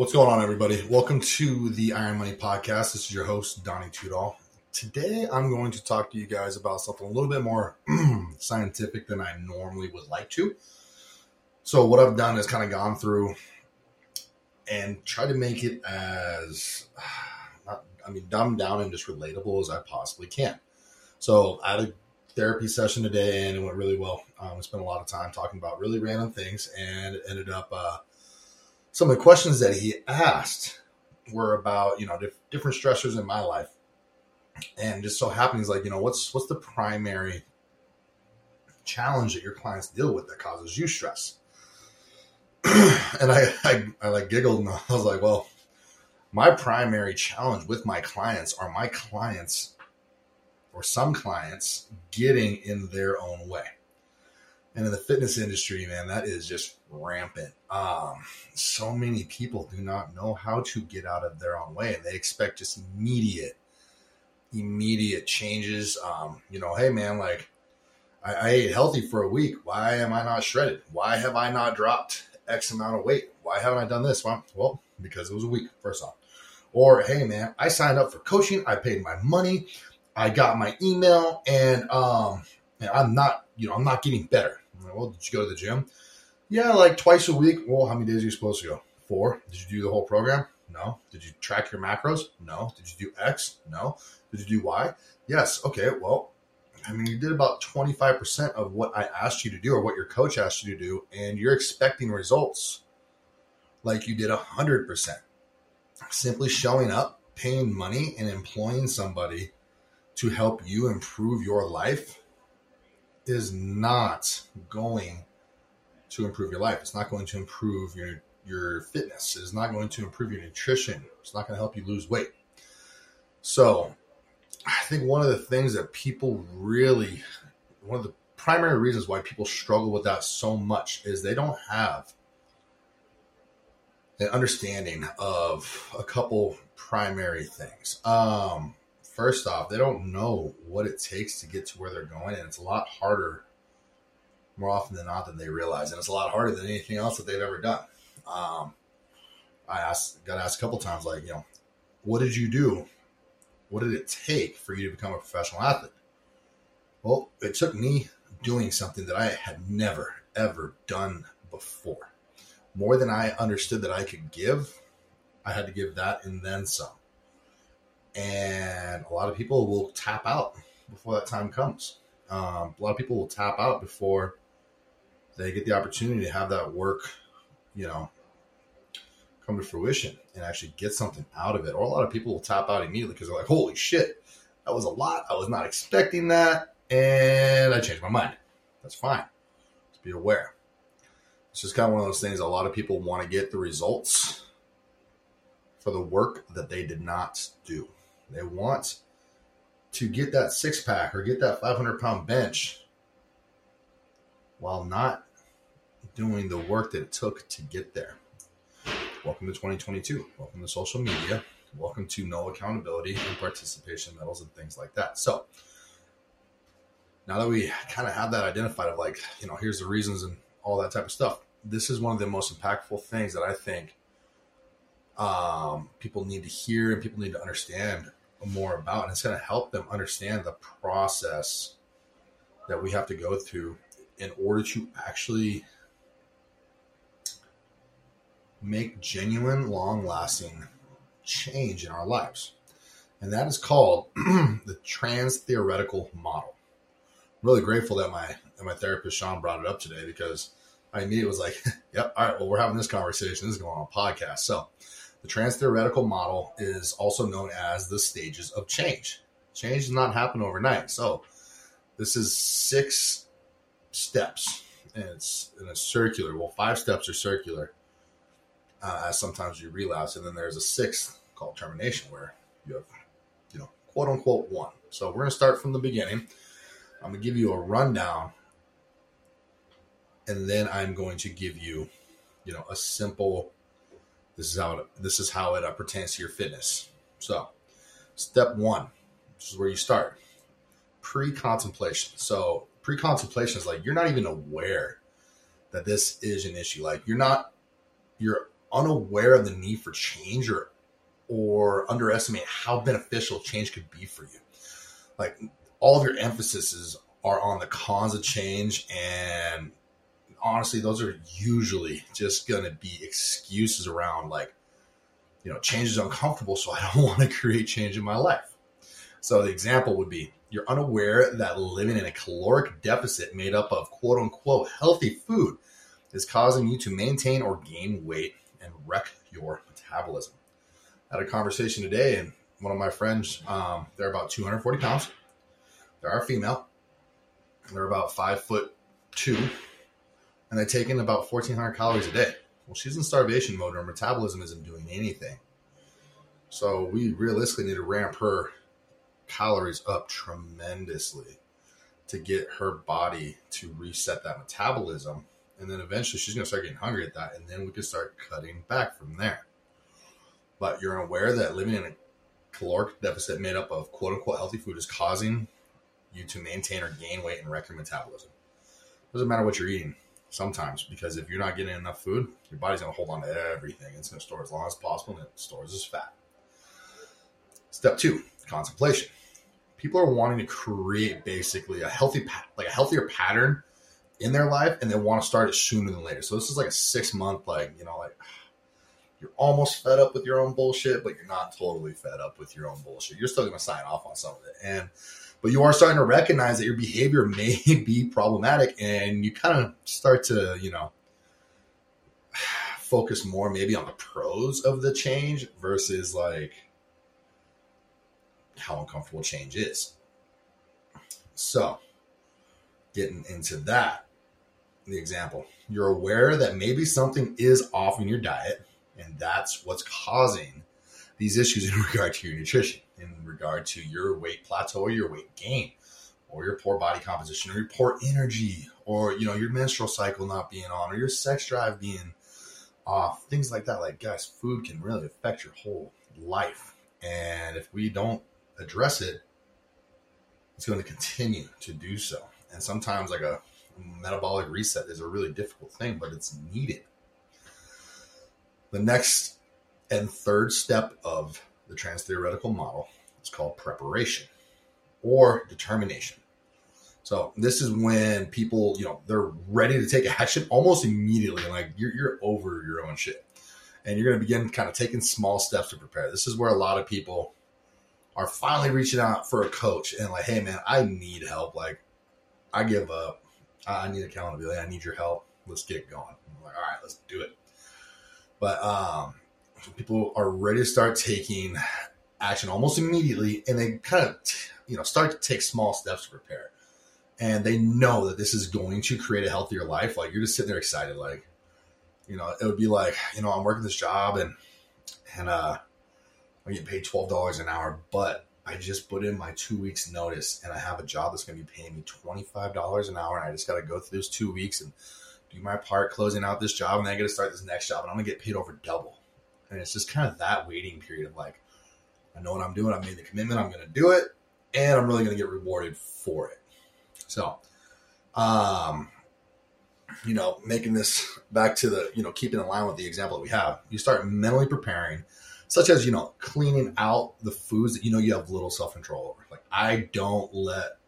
What's going on, everybody? Welcome to the Iron Money Podcast. This is your host, Donnie Tudall. Today, I'm going to talk to you guys about something a little bit more scientific than I normally would like to. So, what I've done is kind of gone through and try to make it as, not, I mean, dumbed down and just relatable as I possibly can. So, I had a therapy session today and it went really well. Um, we spent a lot of time talking about really random things and it ended up, uh, some of the questions that he asked were about you know dif- different stressors in my life. And just so happens like you know what's what's the primary challenge that your clients deal with that causes you stress? And I, I i like giggled and i was like well my primary challenge with my clients are my clients or some clients getting in their own way and in the fitness industry, man, that is just rampant. Um, so many people do not know how to get out of their own way, and they expect just immediate, immediate changes. Um, you know, hey, man, like I, I ate healthy for a week. Why am I not shredded? Why have I not dropped X amount of weight? Why haven't I done this? Well, well, because it was a week. First off, or hey, man, I signed up for coaching. I paid my money. I got my email, and um, and I'm not, you know, I'm not getting better well, did you go to the gym? Yeah, like twice a week. Well, how many days are you supposed to go? Four. Did you do the whole program? No. Did you track your macros? No. Did you do X? No. Did you do Y? Yes. Okay. Well, I mean, you did about 25% of what I asked you to do or what your coach asked you to do, and you're expecting results like you did 100%. Simply showing up, paying money, and employing somebody to help you improve your life is not going to improve your life. It's not going to improve your your fitness. It's not going to improve your nutrition. It's not going to help you lose weight. So, I think one of the things that people really one of the primary reasons why people struggle with that so much is they don't have an understanding of a couple primary things. Um, first off, they don't know what it takes to get to where they're going, and it's a lot harder more often than not than they realize, and it's a lot harder than anything else that they've ever done. Um, I asked, got asked a couple times, like, you know, what did you do? What did it take for you to become a professional athlete? Well, it took me doing something that I had never ever done before. More than I understood that I could give, I had to give that and then some and a lot of people will tap out before that time comes. Um, a lot of people will tap out before they get the opportunity to have that work, you know, come to fruition and actually get something out of it. Or a lot of people will tap out immediately because they're like, "Holy shit, that was a lot. I was not expecting that, and I changed my mind." That's fine. Just be aware. It's just kind of one of those things. A lot of people want to get the results for the work that they did not do. They want to get that six pack or get that 500 pound bench while not doing the work that it took to get there. Welcome to 2022. Welcome to social media. Welcome to no accountability and participation medals and things like that. So, now that we kind of have that identified of like, you know, here's the reasons and all that type of stuff, this is one of the most impactful things that I think um, people need to hear and people need to understand more about and it's going to help them understand the process that we have to go through in order to actually make genuine long lasting change in our lives. And that is called the transtheoretical model. I'm really grateful that my that my therapist sean brought it up today because i immediately was like yep all right well we're having this conversation. This is going on a podcast. So the transtheoretical model is also known as the stages of change. Change does not happen overnight. So this is six steps, and it's in a circular. Well, five steps are circular, uh, as sometimes you relapse, and then there's a sixth called termination, where you have, you know, quote unquote won. So we're going to start from the beginning. I'm going to give you a rundown, and then I'm going to give you, you know, a simple this is how it, this is how it uh, pertains to your fitness. So, step one, this is where you start. Pre-contemplation. So, pre-contemplation is like you're not even aware that this is an issue. Like you're not, you're unaware of the need for change or or underestimate how beneficial change could be for you. Like all of your emphases are on the cons of change and honestly those are usually just going to be excuses around like you know change is uncomfortable so i don't want to create change in my life so the example would be you're unaware that living in a caloric deficit made up of quote unquote healthy food is causing you to maintain or gain weight and wreck your metabolism. I had a conversation today, and one of my friends, um, they're about 240 pounds. They're a female. They're about five foot two, and they're taking about 1,400 calories a day. Well, she's in starvation mode. Her metabolism isn't doing anything. So we realistically need to ramp her calories up tremendously to get her body to reset that metabolism. And then eventually she's going to start getting hungry at that. And then we can start cutting back from there. But you're aware that living in a caloric deficit made up of quote unquote healthy food is causing you to maintain or gain weight and wreck your metabolism. Doesn't matter what you're eating sometimes because if you're not getting enough food, your body's going to hold on to everything. It's going to store as long as possible and it stores as fat. Step two, contemplation people are wanting to create basically a healthy like a healthier pattern in their life and they want to start it sooner than later so this is like a six month like you know like you're almost fed up with your own bullshit but you're not totally fed up with your own bullshit you're still going to sign off on some of it and but you are starting to recognize that your behavior may be problematic and you kind of start to you know focus more maybe on the pros of the change versus like how uncomfortable change is. So, getting into that, the example, you're aware that maybe something is off in your diet, and that's what's causing these issues in regard to your nutrition, in regard to your weight plateau or your weight gain, or your poor body composition, or your poor energy, or you know your menstrual cycle not being on, or your sex drive being off, things like that. Like guys, food can really affect your whole life, and if we don't address it, it's going to continue to do so. And sometimes, like a metabolic reset is a really difficult thing, but it's needed. The next and third step of the transtheoretical model is called preparation or determination. So this is when people, you know, they're ready to take action almost immediately. Like you're, you're over your own shit and you're going to begin kind of taking small steps to prepare. This is where a lot of people are finally reaching out for a coach and like, hey man, I need help. Like, I give up. I need accountability. I need your help. Let's get going. I'm like, all right, let's do it. But um, people are ready to start taking action almost immediately, and they kind of, you know, start to take small steps to prepare. And they know that this is going to create a healthier life. Like you're just sitting there excited, like, you know, it would be like, you know, I'm working this job and and uh I'm getting paid twelve dollars an hour, but I just put in my two weeks notice and I have a job that's going to be paying me twenty five dollars an hour, and I just got to go through those two weeks and do my part closing out this job, and then I got to start this next job, and I'm gonna get paid over double. And it's just kind of that waiting period of like, I know what I'm doing, I made the commitment, I'm gonna do it, and I'm really gonna get rewarded for it. So, um, you know, making this back to the, you know, keeping in line with the example that we have, you start mentally preparing such as you know cleaning out the foods that you know you have little self control over. Like I don't let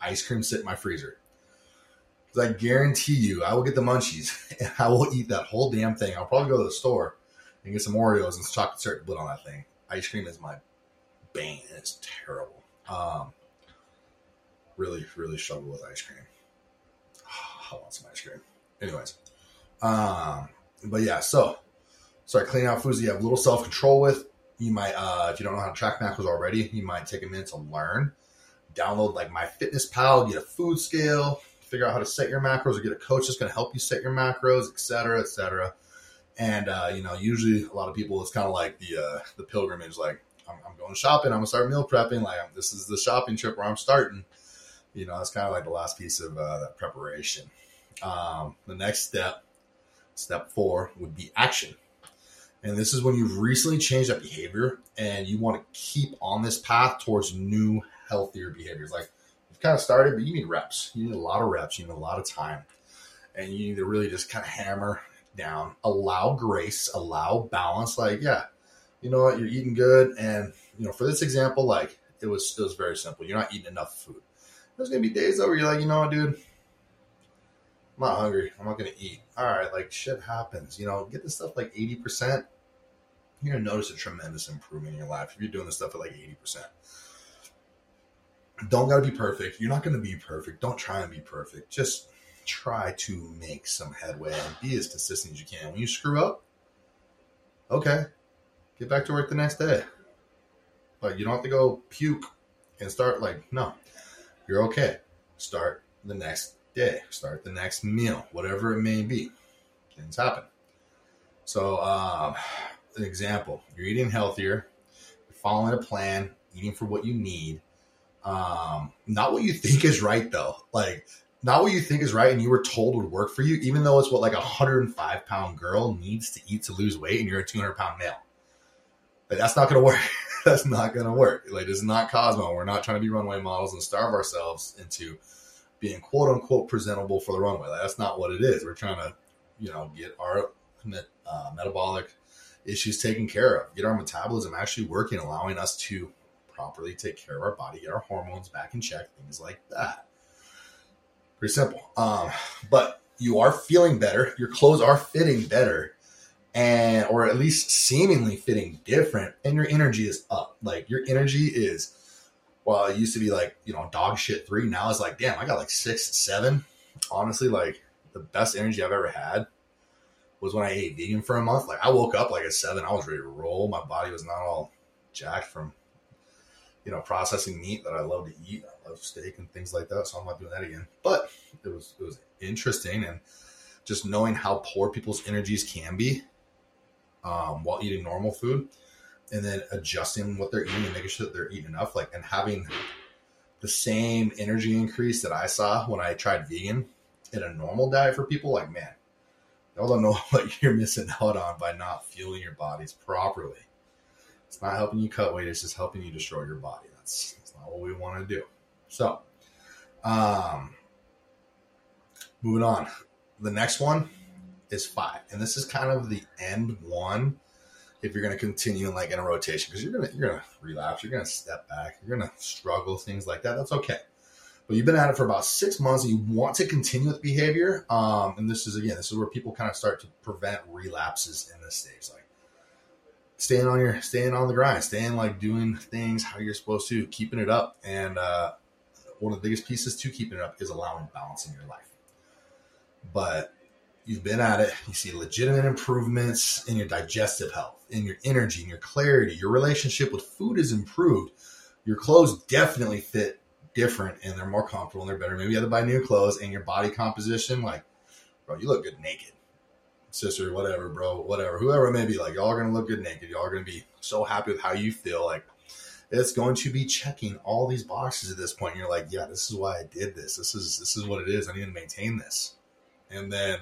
ice cream sit in my freezer because I guarantee you I will get the munchies and I will eat that whole damn thing. I'll probably go to the store and get some Oreos and chocolate syrup put on that thing. Ice cream is my bane. It's terrible. Um, really, really struggle with ice cream. Oh, I want some ice cream. Anyways, um, but yeah, so start cleaning out foods that you have little self control with. You might, uh, if you don't know how to track macros already, you might take a minute to learn. Download like MyFitnessPal, get a food scale, figure out how to set your macros, or get a coach that's going to help you set your macros, etc., etc. And uh, you know, usually a lot of people, it's kind of like the uh, the pilgrimage. Like, I'm, I'm, going shopping, I'm gonna start meal prepping. Like, I'm, this is the shopping trip where I'm starting. You know, it's kind of like the last piece of uh, that preparation. Um, the next step, step four, would be action. And this is when you've recently changed that behavior and you want to keep on this path towards new, healthier behaviors. Like you've kind of started, but you need reps. You need a lot of reps. You need a lot of time. And you need to really just kind of hammer down, allow grace, allow balance. Like, yeah, you know what, you're eating good, and you know, for this example, like it was it was very simple. You're not eating enough food. There's gonna be days though where you're like, you know what, dude, I'm not hungry. I'm not gonna eat. All right, like shit happens. You know, get this stuff like eighty percent. You're gonna notice a tremendous improvement in your life if you're doing this stuff at like eighty percent. Don't gotta be perfect. You're not gonna be perfect. Don't try and be perfect. Just try to make some headway and be as consistent as you can. When you screw up, okay, get back to work the next day. But you don't have to go puke and start like, no, you're okay. Start the next day, start the next meal, whatever it may be. Things happen. So, um, an example you're eating healthier, you're following a plan, eating for what you need. Um, not what you think is right, though. Like, not what you think is right and you were told would work for you, even though it's what like a 105 pound girl needs to eat to lose weight and you're a 200 pound male. Like, that's not going to work. that's not going to work. Like, is not Cosmo. We're not trying to be runway models and starve ourselves into being quote unquote presentable for the runway. Like, that's not what it is. We're trying to, you know, get our uh, metabolic issues taken care of, get our metabolism actually working, allowing us to properly take care of our body, get our hormones back in check, things like that. Pretty simple. Um, but you are feeling better. Your clothes are fitting better and or at least seemingly fitting different and your energy is up. Like your energy is well it used to be like you know dog shit three. Now it's like damn i got like six seven. Honestly like the best energy i've ever had was when i ate vegan for a month. Like i woke up like at seven. I was ready to roll. My body was not all jacked from you know processing meat that i love to eat love steak and things like that so i'm not doing that again but it was it was interesting and just knowing how poor people's energies can be um, while eating normal food, and then adjusting what they're eating and making sure that they're eating enough, like and having the same energy increase that I saw when I tried vegan in a normal diet for people. Like, man, y'all don't know what you're missing out on by not fueling your bodies properly. It's not helping you cut weight; it's just helping you destroy your body. That's, that's not what we want to do. So, um, moving on. The next one is five, and this is kind of the end one. If you're going to continue like in a rotation, because you're gonna you're gonna relapse, you're gonna step back, you're gonna struggle, things like that. That's okay. But you've been at it for about six months, and you want to continue with behavior. Um, and this is again, this is where people kind of start to prevent relapses in this stage, like staying on your staying on the grind, staying like doing things how you're supposed to, keeping it up. And uh, one of the biggest pieces to keeping it up is allowing balance in your life. But you've been at it, you see legitimate improvements in your digestive health, in your energy, in your clarity, your relationship with food is improved. Your clothes definitely fit different and they're more comfortable and they're better. Maybe you have to buy new clothes and your body composition, like, bro, you look good naked. Sister, whatever, bro, whatever, whoever it may be, like, y'all are gonna look good naked. Y'all are gonna be so happy with how you feel. Like, it's going to be checking all these boxes at this point. You're like, yeah, this is why I did this. This is this is what it is. I need to maintain this. And then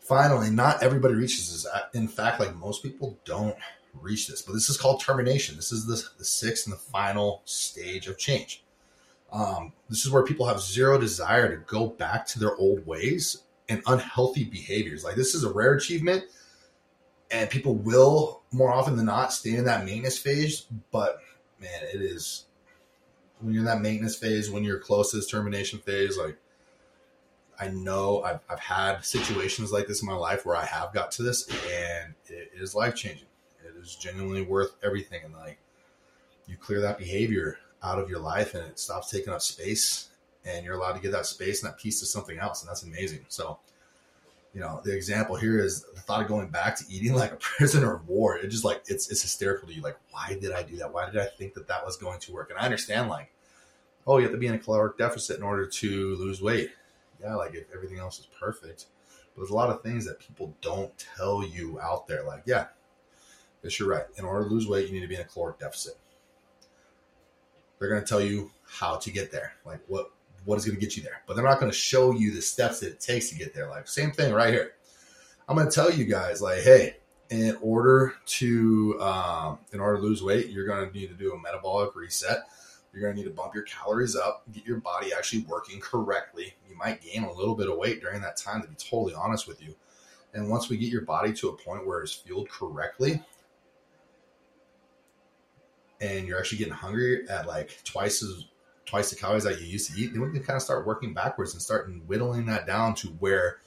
finally, not everybody reaches this. In fact, like most people don't reach this, but this is called termination. This is the, the sixth and the final stage of change. Um, this is where people have zero desire to go back to their old ways and unhealthy behaviors. Like this is a rare achievement, and people will more often than not stay in that maintenance phase. But man, it is when you're in that maintenance phase, when you're close to this termination phase, like I know I've, I've had situations like this in my life where I have got to this and it is life changing. It is genuinely worth everything. And like you clear that behavior out of your life and it stops taking up space and you're allowed to give that space and that piece to something else. And that's amazing. So, you know, the example here is the thought of going back to eating like a prisoner of war. It just like, it's, it's hysterical to you. Like, why did I do that? Why did I think that that was going to work? And I understand like, oh, you have to be in a caloric deficit in order to lose weight yeah, like if everything else is perfect. But there's a lot of things that people don't tell you out there. Like, yeah, yes, you're right. In order to lose weight, you need to be in a caloric deficit. They're going to tell you how to get there, like what what is going to get you there. But they're not going to show you the steps that it takes to get there. Like same thing right here. I'm going to tell you guys, like, hey, in order to um, in order to lose weight, you're going to need to do a metabolic reset you're going to need to bump your calories up, get your body actually working correctly. You might gain a little bit of weight during that time, to be totally honest with you. And once we get your body to a point where it's fueled correctly, and you're actually getting hungry at like twice as twice the calories that you used to eat, then we can kind of start working backwards and start whittling that down to where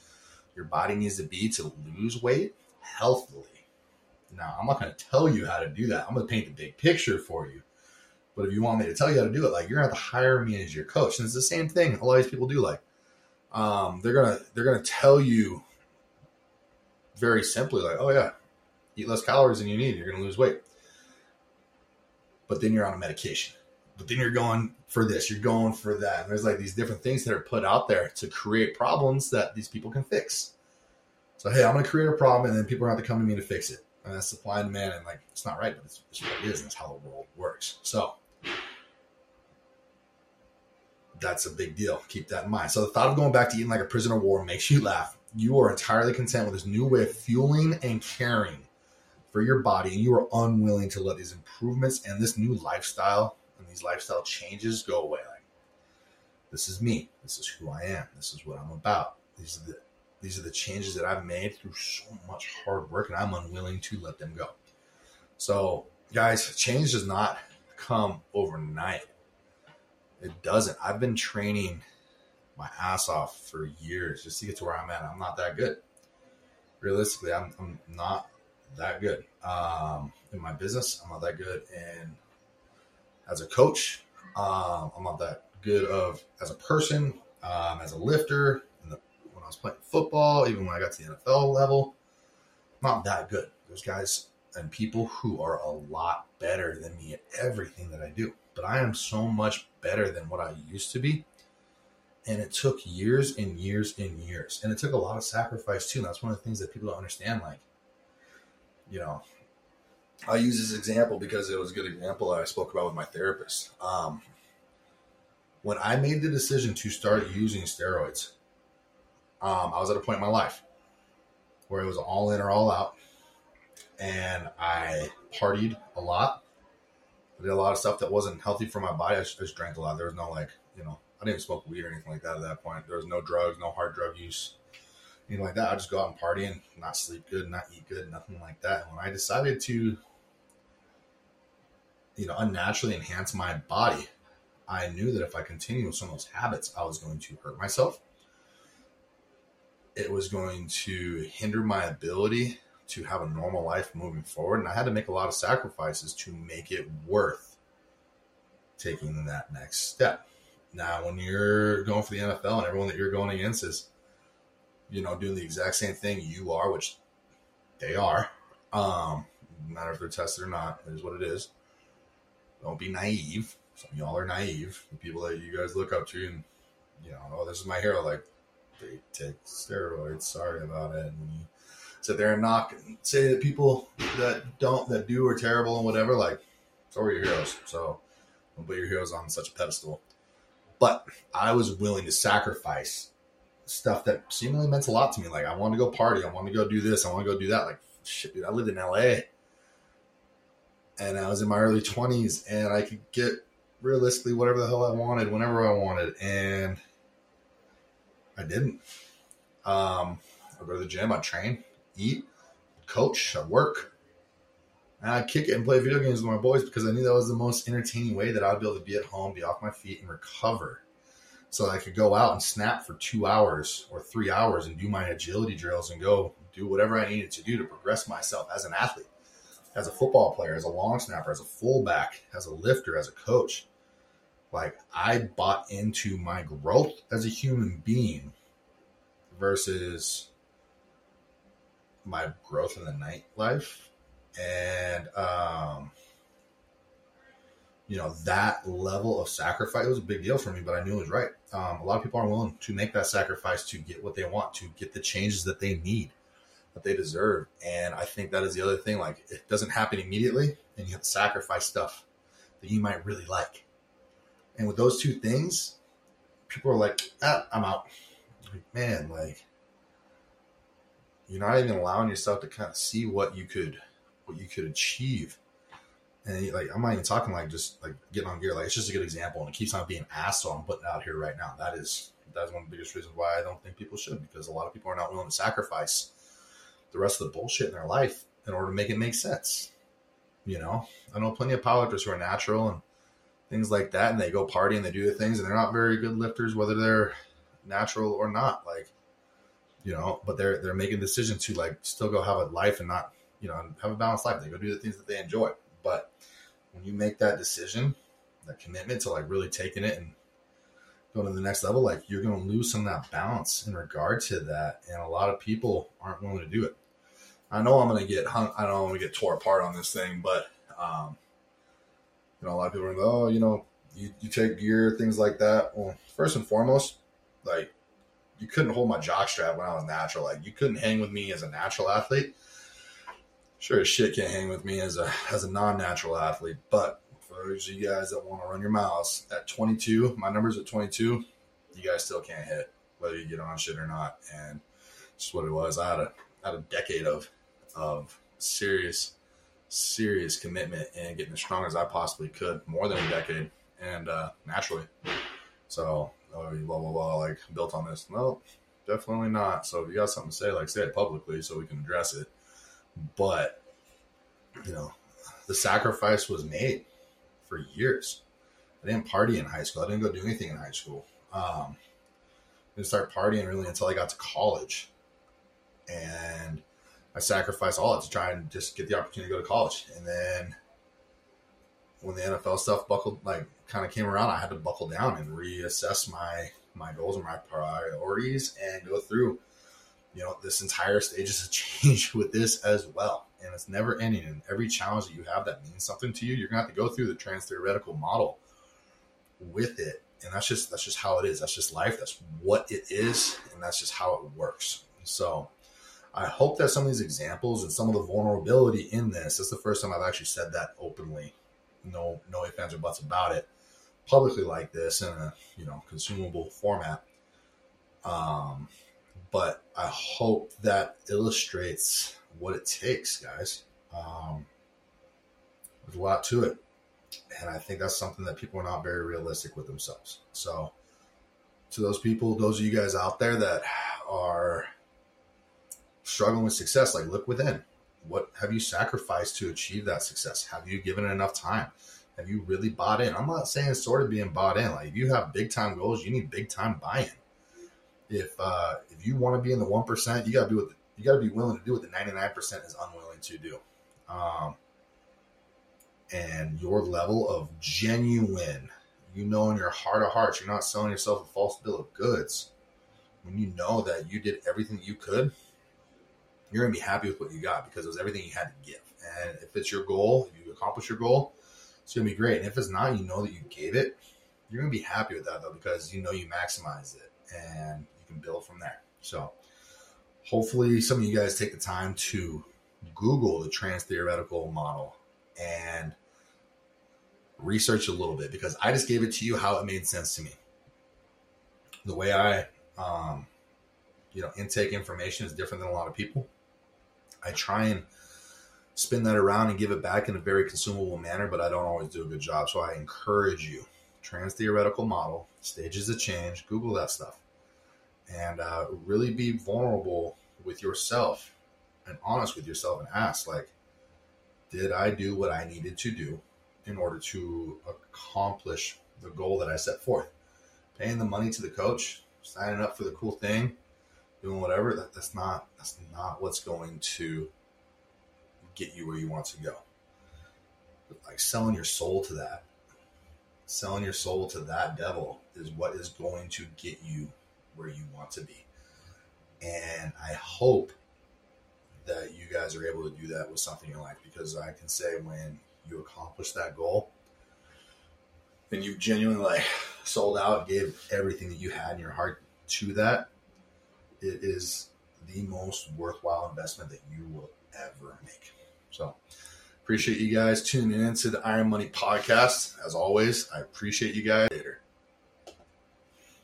your body needs to be to lose weight healthily. Now, I'm not going to tell you how to do that. I'm going to paint the big picture for you. But if you want me to tell you how to do it, like you're going to have to hire me as your coach. And it's the same thing. A lot of these people do. Like, um, they're gonna they're gonna tell you very simply, like, oh yeah, eat less calories than you need. You're going to lose weight. But then you're on a medication. But then you're going for this. You're going for that. And there's like these different things that are put out there to create problems that these people can fix. So hey, I'm going to create a problem, and then people are going to come to me to fix it. And that's supply and demand, and like it's not right, but it's, it's what it is. And it's how the world works. So that's a big deal. Keep that in mind. So the thought of going back to eating like a prisoner of war makes you laugh. You are entirely content with this new way of fueling and caring for your body, and you are unwilling to let these improvements and this new lifestyle and these lifestyle changes go away. Like, this is me. This is who I am. This is what I'm about. These are the these are the changes that I've made through so much hard work, and I'm unwilling to let them go. So, guys, change does not come overnight. It doesn't. I've been training my ass off for years just to get to where I'm at. I'm not that good. Realistically, I'm, I'm not that good um, in my business. I'm not that good and as a coach. Um, I'm not that good of as a person, um, as a lifter. The, when I was playing football, even when I got to the NFL level, not that good. There's guys and people who are a lot better than me at everything that I do. But I am so much better than what I used to be. And it took years and years and years. And it took a lot of sacrifice too. And that's one of the things that people don't understand. Like, you know, I use this example because it was a good example I spoke about with my therapist. Um, when I made the decision to start using steroids, um, I was at a point in my life where it was all in or all out, and I partied a lot. I did a lot of stuff that wasn't healthy for my body. I just, I just drank a lot. There was no like, you know, I didn't smoke weed or anything like that at that point. There was no drugs, no hard drug use anything like that. I just go out and party and not sleep good, not eat good, nothing like that. And when I decided to, you know, unnaturally enhance my body, I knew that if I continued with some of those habits, I was going to hurt myself. It was going to hinder my ability to have a normal life moving forward. And I had to make a lot of sacrifices to make it worth taking that next step. Now, when you're going for the NFL and everyone that you're going against is you know, doing the exact same thing you are, which they are. Um, no matter if they're tested or not, it is what it is. Don't be naive. Some y'all are naive. The people that you guys look up to, and you know, oh, this is my hero. Like they take steroids. Sorry about it. And you sit there and knock say that people that don't, that do, are terrible and whatever. Like, so are your heroes. So don't put your heroes on such a pedestal. But I was willing to sacrifice stuff that seemingly meant a lot to me. Like I want to go party, I want to go do this, I want to go do that. Like shit, dude, I lived in LA, and I was in my early twenties, and I could get realistically whatever the hell I wanted whenever I wanted, and I didn't. Um, I go to the gym, I train, eat, coach, I work. And I'd kick it and play video games with my boys because I knew that was the most entertaining way that I'd be able to be at home, be off my feet, and recover so I could go out and snap for two hours or three hours and do my agility drills and go do whatever I needed to do to progress myself as an athlete, as a football player, as a long snapper, as a fullback, as a lifter, as a coach. Like I bought into my growth as a human being versus my growth in the nightlife. And um you know that level of sacrifice was a big deal for me but i knew it was right um, a lot of people aren't willing to make that sacrifice to get what they want to get the changes that they need that they deserve and i think that is the other thing like it doesn't happen immediately and you have to sacrifice stuff that you might really like and with those two things people are like ah, i'm out like, man like you're not even allowing yourself to kind of see what you could what you could achieve and like I'm not even talking like just like getting on gear. Like it's just a good example, and it keeps on being asked. So I'm putting out here right now. That is that's one of the biggest reasons why I don't think people should, because a lot of people are not willing to sacrifice the rest of the bullshit in their life in order to make it make sense. You know, I know plenty of powerlifters who are natural and things like that, and they go party and they do the things, and they're not very good lifters, whether they're natural or not. Like, you know, but they're they're making decisions to like still go have a life and not, you know, have a balanced life. They go do the things that they enjoy. But when you make that decision, that commitment to like really taking it and going to the next level, like you're going to lose some of that balance in regard to that. And a lot of people aren't willing to do it. I know I'm going to get hung. I know I'm going to get tore apart on this thing, but, um, you know, a lot of people are going, to oh, you know, you, you take gear, things like that. Well, first and foremost, like you couldn't hold my jock strap when I was natural. Like you couldn't hang with me as a natural athlete. Sure as shit can't hang with me as a as a non natural athlete. But you guys that want to run your miles at 22, my number's at 22. You guys still can't hit whether you get on shit or not. And just what it was. I had a had a decade of of serious serious commitment and getting as strong as I possibly could, more than a decade, and uh, naturally. So, oh, blah blah blah, like built on this. No, definitely not. So, if you got something to say, like say it publicly so we can address it. But you know, the sacrifice was made for years. I didn't party in high school. I didn't go do anything in high school. Um, didn't start partying really until I got to college, and I sacrificed all it to try and just get the opportunity to go to college. And then when the NFL stuff buckled, like kind of came around, I had to buckle down and reassess my my goals and my priorities and go through, you know, this entire stages of change with this as well. And it's never ending. And every challenge that you have that means something to you, you're gonna have to go through the transtheoretical model with it. And that's just that's just how it is. That's just life. That's what it is, and that's just how it works. So I hope that some of these examples and some of the vulnerability in this, is the first time I've actually said that openly. No, no ifs or buts about it publicly like this in a you know consumable format. Um, but I hope that illustrates what it takes, guys. Um, there's a lot to it, and I think that's something that people are not very realistic with themselves. So, to those people, those of you guys out there that are struggling with success, like look within. What have you sacrificed to achieve that success? Have you given enough time? Have you really bought in? I'm not saying sort of being bought in. Like if you have big time goals, you need big time buy-in. If uh, if you want to be in the one percent, you gotta be with you gotta be willing to do what the 99 percent is unwilling to do. Um, and your level of genuine, you know, in your heart of hearts, you're not selling yourself a false bill of goods. When you know that you did everything you could, you're gonna be happy with what you got because it was everything you had to give. And if it's your goal, if you accomplish your goal, it's gonna be great. And if it's not, you know that you gave it. You're gonna be happy with that though because you know you maximize it and you can build from there. So hopefully some of you guys take the time to Google the transtheoretical model and research a little bit because I just gave it to you how it made sense to me. The way I um, you know intake information is different than a lot of people. I try and spin that around and give it back in a very consumable manner, but I don't always do a good job. So I encourage you, transtheoretical model, stages of change, Google that stuff, and uh, really be vulnerable with yourself and honest with yourself and ask, like, did I do what I needed to do in order to accomplish the goal that I set forth? Paying the money to the coach, signing up for the cool thing, doing whatever, that, that's not that's not what's going to get you where you want to go. But like selling your soul to that, selling your soul to that devil is what is going to get you where you want to be. And I hope that you guys are able to do that with something in life because I can say when you accomplish that goal, and you genuinely like sold out, gave everything that you had in your heart to that, it is the most worthwhile investment that you will ever make. So appreciate you guys tuning in to the Iron Money podcast. As always, I appreciate you guys. Later.